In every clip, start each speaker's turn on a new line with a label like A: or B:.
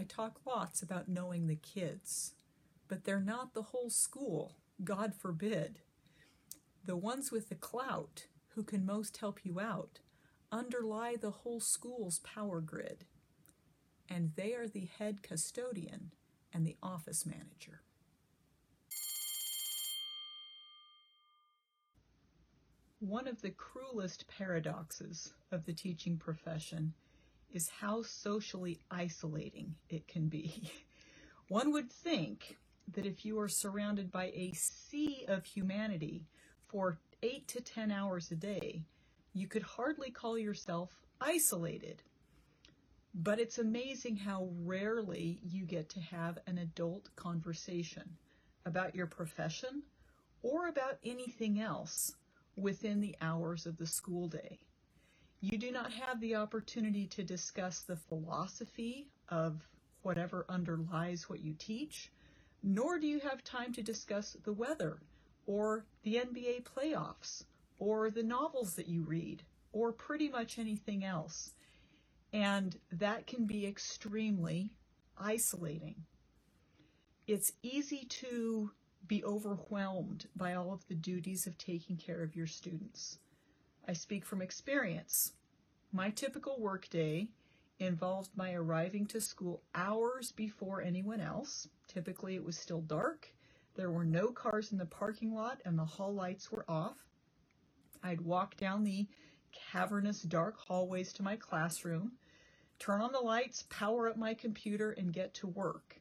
A: I talk lots about knowing the kids, but they're not the whole school, God forbid. The ones with the clout who can most help you out underlie the whole school's power grid, and they are the head custodian and the office manager. One of the cruelest paradoxes of the teaching profession is how socially isolating it can be. One would think that if you are surrounded by a sea of humanity for eight to ten hours a day, you could hardly call yourself isolated. But it's amazing how rarely you get to have an adult conversation about your profession or about anything else within the hours of the school day. You do not have the opportunity to discuss the philosophy of whatever underlies what you teach, nor do you have time to discuss the weather or the NBA playoffs or the novels that you read or pretty much anything else. And that can be extremely isolating. It's easy to be overwhelmed by all of the duties of taking care of your students. I speak from experience. My typical workday involved my arriving to school hours before anyone else. Typically, it was still dark. There were no cars in the parking lot, and the hall lights were off. I'd walk down the cavernous dark hallways to my classroom, turn on the lights, power up my computer, and get to work.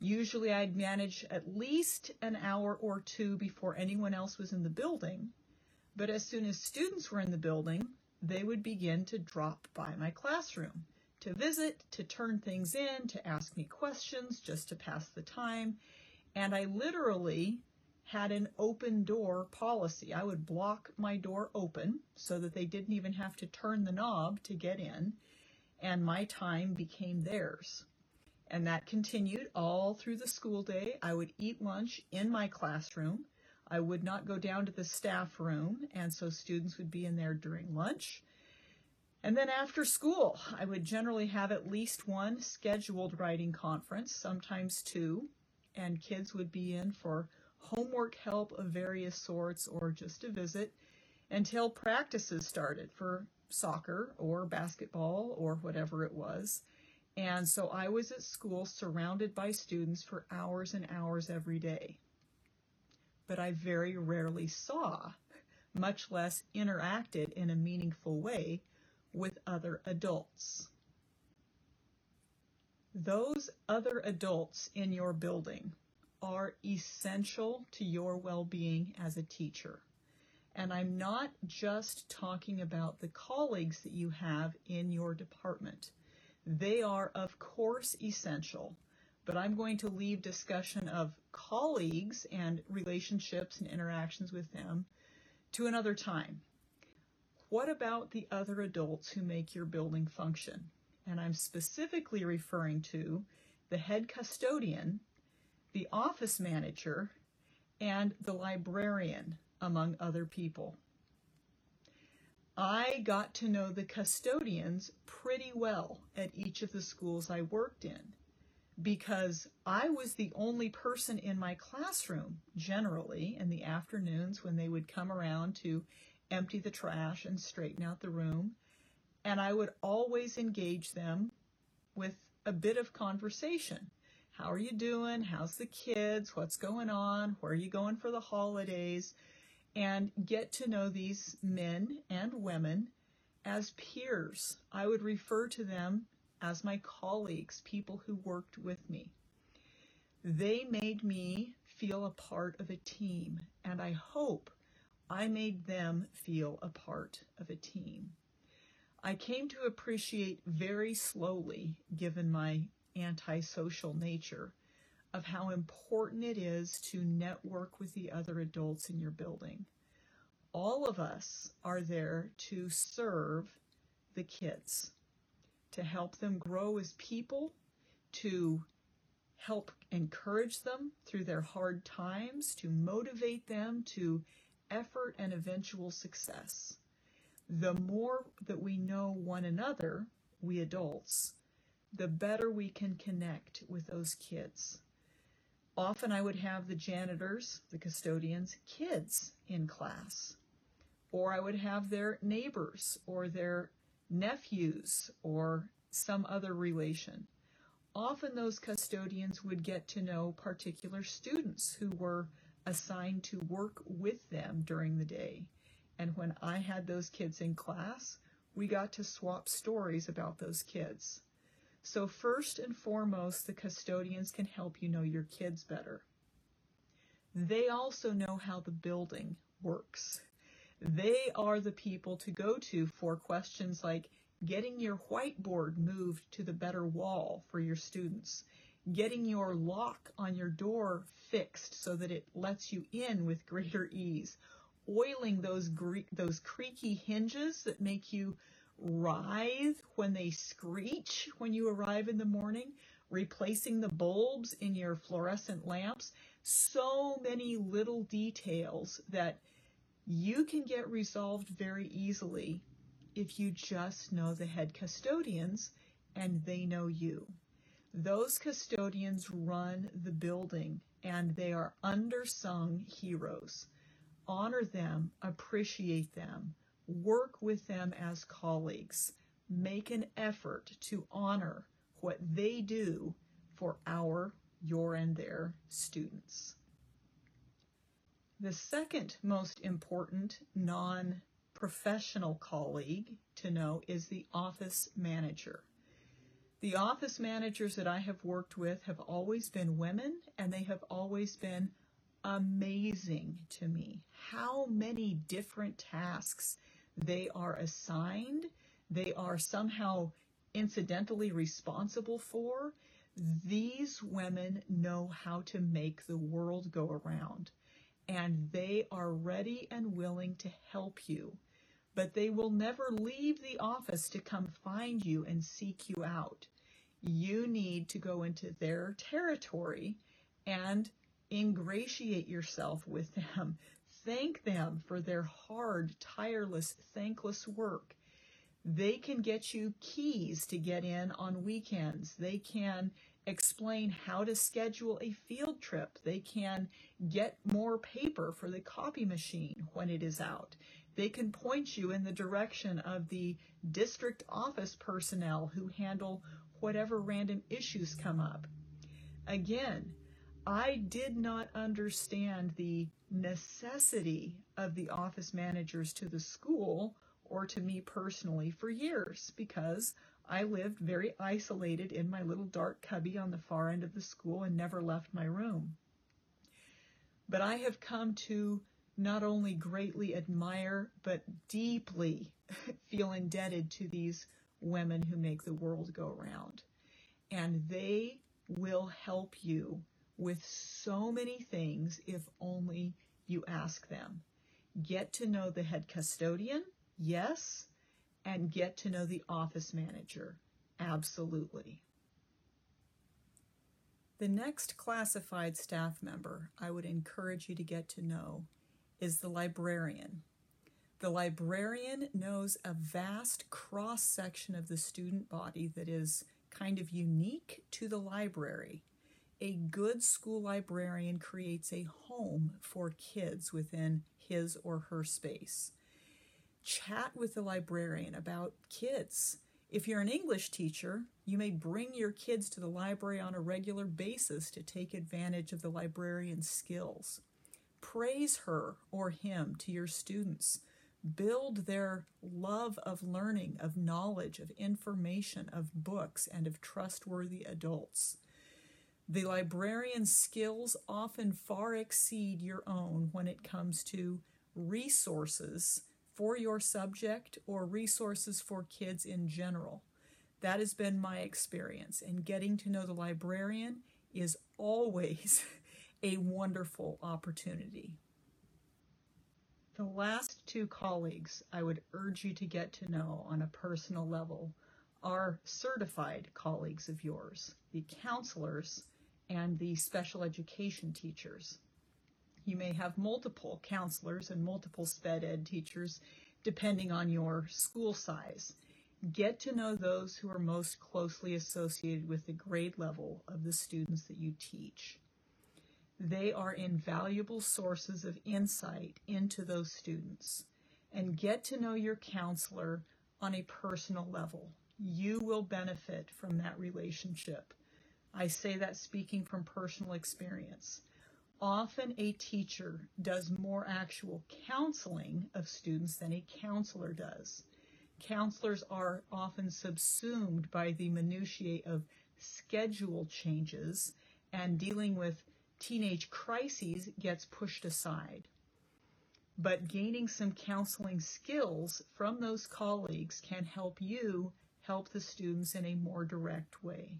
A: Usually I'd manage at least an hour or two before anyone else was in the building, but as soon as students were in the building, they would begin to drop by my classroom to visit, to turn things in, to ask me questions, just to pass the time. And I literally had an open door policy. I would block my door open so that they didn't even have to turn the knob to get in, and my time became theirs. And that continued all through the school day. I would eat lunch in my classroom. I would not go down to the staff room, and so students would be in there during lunch. And then after school, I would generally have at least one scheduled writing conference, sometimes two, and kids would be in for homework help of various sorts or just a visit until practices started for soccer or basketball or whatever it was. And so I was at school surrounded by students for hours and hours every day. But I very rarely saw, much less interacted in a meaningful way with other adults. Those other adults in your building are essential to your well being as a teacher. And I'm not just talking about the colleagues that you have in your department. They are, of course, essential, but I'm going to leave discussion of colleagues and relationships and interactions with them to another time. What about the other adults who make your building function? And I'm specifically referring to the head custodian, the office manager, and the librarian, among other people. I got to know the custodians pretty well at each of the schools I worked in because I was the only person in my classroom generally in the afternoons when they would come around to empty the trash and straighten out the room. And I would always engage them with a bit of conversation. How are you doing? How's the kids? What's going on? Where are you going for the holidays? and get to know these men and women as peers. I would refer to them as my colleagues, people who worked with me. They made me feel a part of a team, and I hope I made them feel a part of a team. I came to appreciate very slowly, given my antisocial nature, of how important it is to network with the other adults in your building. All of us are there to serve the kids, to help them grow as people, to help encourage them through their hard times, to motivate them to effort and eventual success. The more that we know one another, we adults, the better we can connect with those kids. Often I would have the janitors, the custodians, kids in class. Or I would have their neighbors or their nephews or some other relation. Often those custodians would get to know particular students who were assigned to work with them during the day. And when I had those kids in class, we got to swap stories about those kids. So first and foremost, the custodians can help you know your kids better. They also know how the building works. They are the people to go to for questions like getting your whiteboard moved to the better wall for your students, getting your lock on your door fixed so that it lets you in with greater ease, oiling those gre- those creaky hinges that make you writhe when they screech when you arrive in the morning, replacing the bulbs in your fluorescent lamps. So many little details that you can get resolved very easily if you just know the head custodians and they know you. Those custodians run the building and they are undersung heroes honor them, appreciate them, work with them as colleagues, make an effort to honor what they do for our, your, and their students. The second most important non professional colleague to know is the office manager. The office managers that I have worked with have always been women and they have always been amazing to me how many different tasks they are assigned, they are somehow incidentally responsible for. These women know how to make the world go around, and they are ready and willing to help you. But they will never leave the office to come find you and seek you out. You need to go into their territory and ingratiate yourself with them. Thank them for their hard, tireless, thankless work. They can get you keys to get in on weekends. They can explain how to schedule a field trip. They can get more paper for the copy machine when it is out. They can point you in the direction of the district office personnel who handle whatever random issues come up. Again, I did not understand the necessity of the office managers to the school or to me personally for years because I lived very isolated in my little dark cubby on the far end of the school and never left my room. But I have come to not only greatly admire, but deeply feel indebted to these women who make the world go round. And they will help you with so many things if only you ask them. Get to know the head custodian, yes, and get to know the office manager, absolutely. The next classified staff member I would encourage you to get to know is the librarian. The librarian knows a vast cross section of the student body that is kind of unique to the library a good school librarian creates a home for kids within his or her space. Chat with the librarian about kids. If you're an English teacher, you may bring your kids to the library on a regular basis to take advantage of the librarian's skills. Praise her or him to your students. Build their love of learning, of knowledge, of information, of books, and of trustworthy adults. The librarian's skills often far exceed your own when it comes to resources for your subject or resources for kids in general. That has been my experience, and getting to know the librarian is always a wonderful opportunity. The last two colleagues I would urge you to get to know on a personal level are certified colleagues of yours, the counselors and the special education teachers. You may have multiple counselors and multiple sped ed teachers depending on your school size. Get to know those who are most closely associated with the grade level of the students that you teach. They are invaluable sources of insight into those students. And get to know your counselor on a personal level. You will benefit from that relationship. I say that speaking from personal experience. Often a teacher does more actual counseling of students than a counselor does. Counselors are often subsumed by the minutiae of schedule changes and dealing with teenage crises gets pushed aside. But gaining some counseling skills from those colleagues can help you help the students in a more direct way.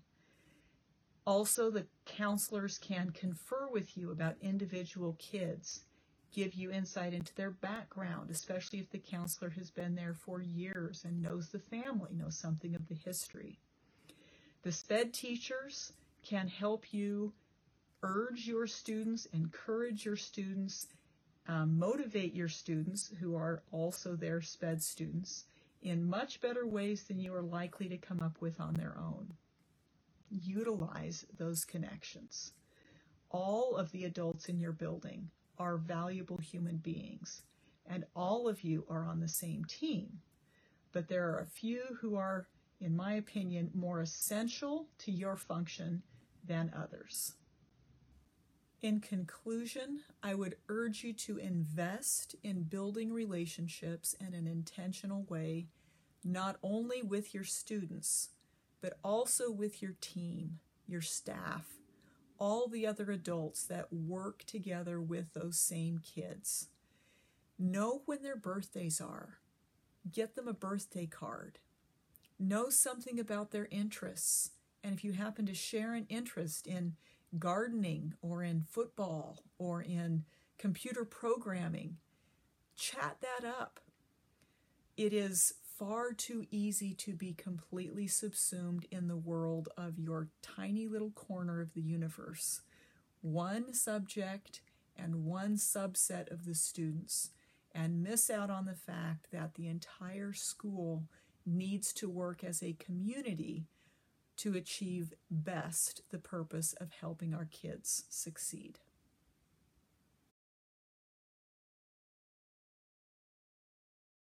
A: Also, the counselors can confer with you about individual kids, give you insight into their background, especially if the counselor has been there for years and knows the family, knows something of the history. The SPED teachers can help you urge your students, encourage your students, um, motivate your students who are also their SPED students in much better ways than you are likely to come up with on their own utilize those connections. All of the adults in your building are valuable human beings, and all of you are on the same team. But there are a few who are, in my opinion, more essential to your function than others. In conclusion, I would urge you to invest in building relationships in an intentional way, not only with your students, but also with your team, your staff, all the other adults that work together with those same kids. Know when their birthdays are. Get them a birthday card. Know something about their interests. And if you happen to share an interest in gardening or in football or in computer programming, chat that up. It is far too easy to be completely subsumed in the world of your tiny little corner of the universe. One subject and one subset of the students, and miss out on the fact that the entire school needs to work as a community to achieve best the purpose of helping our kids succeed.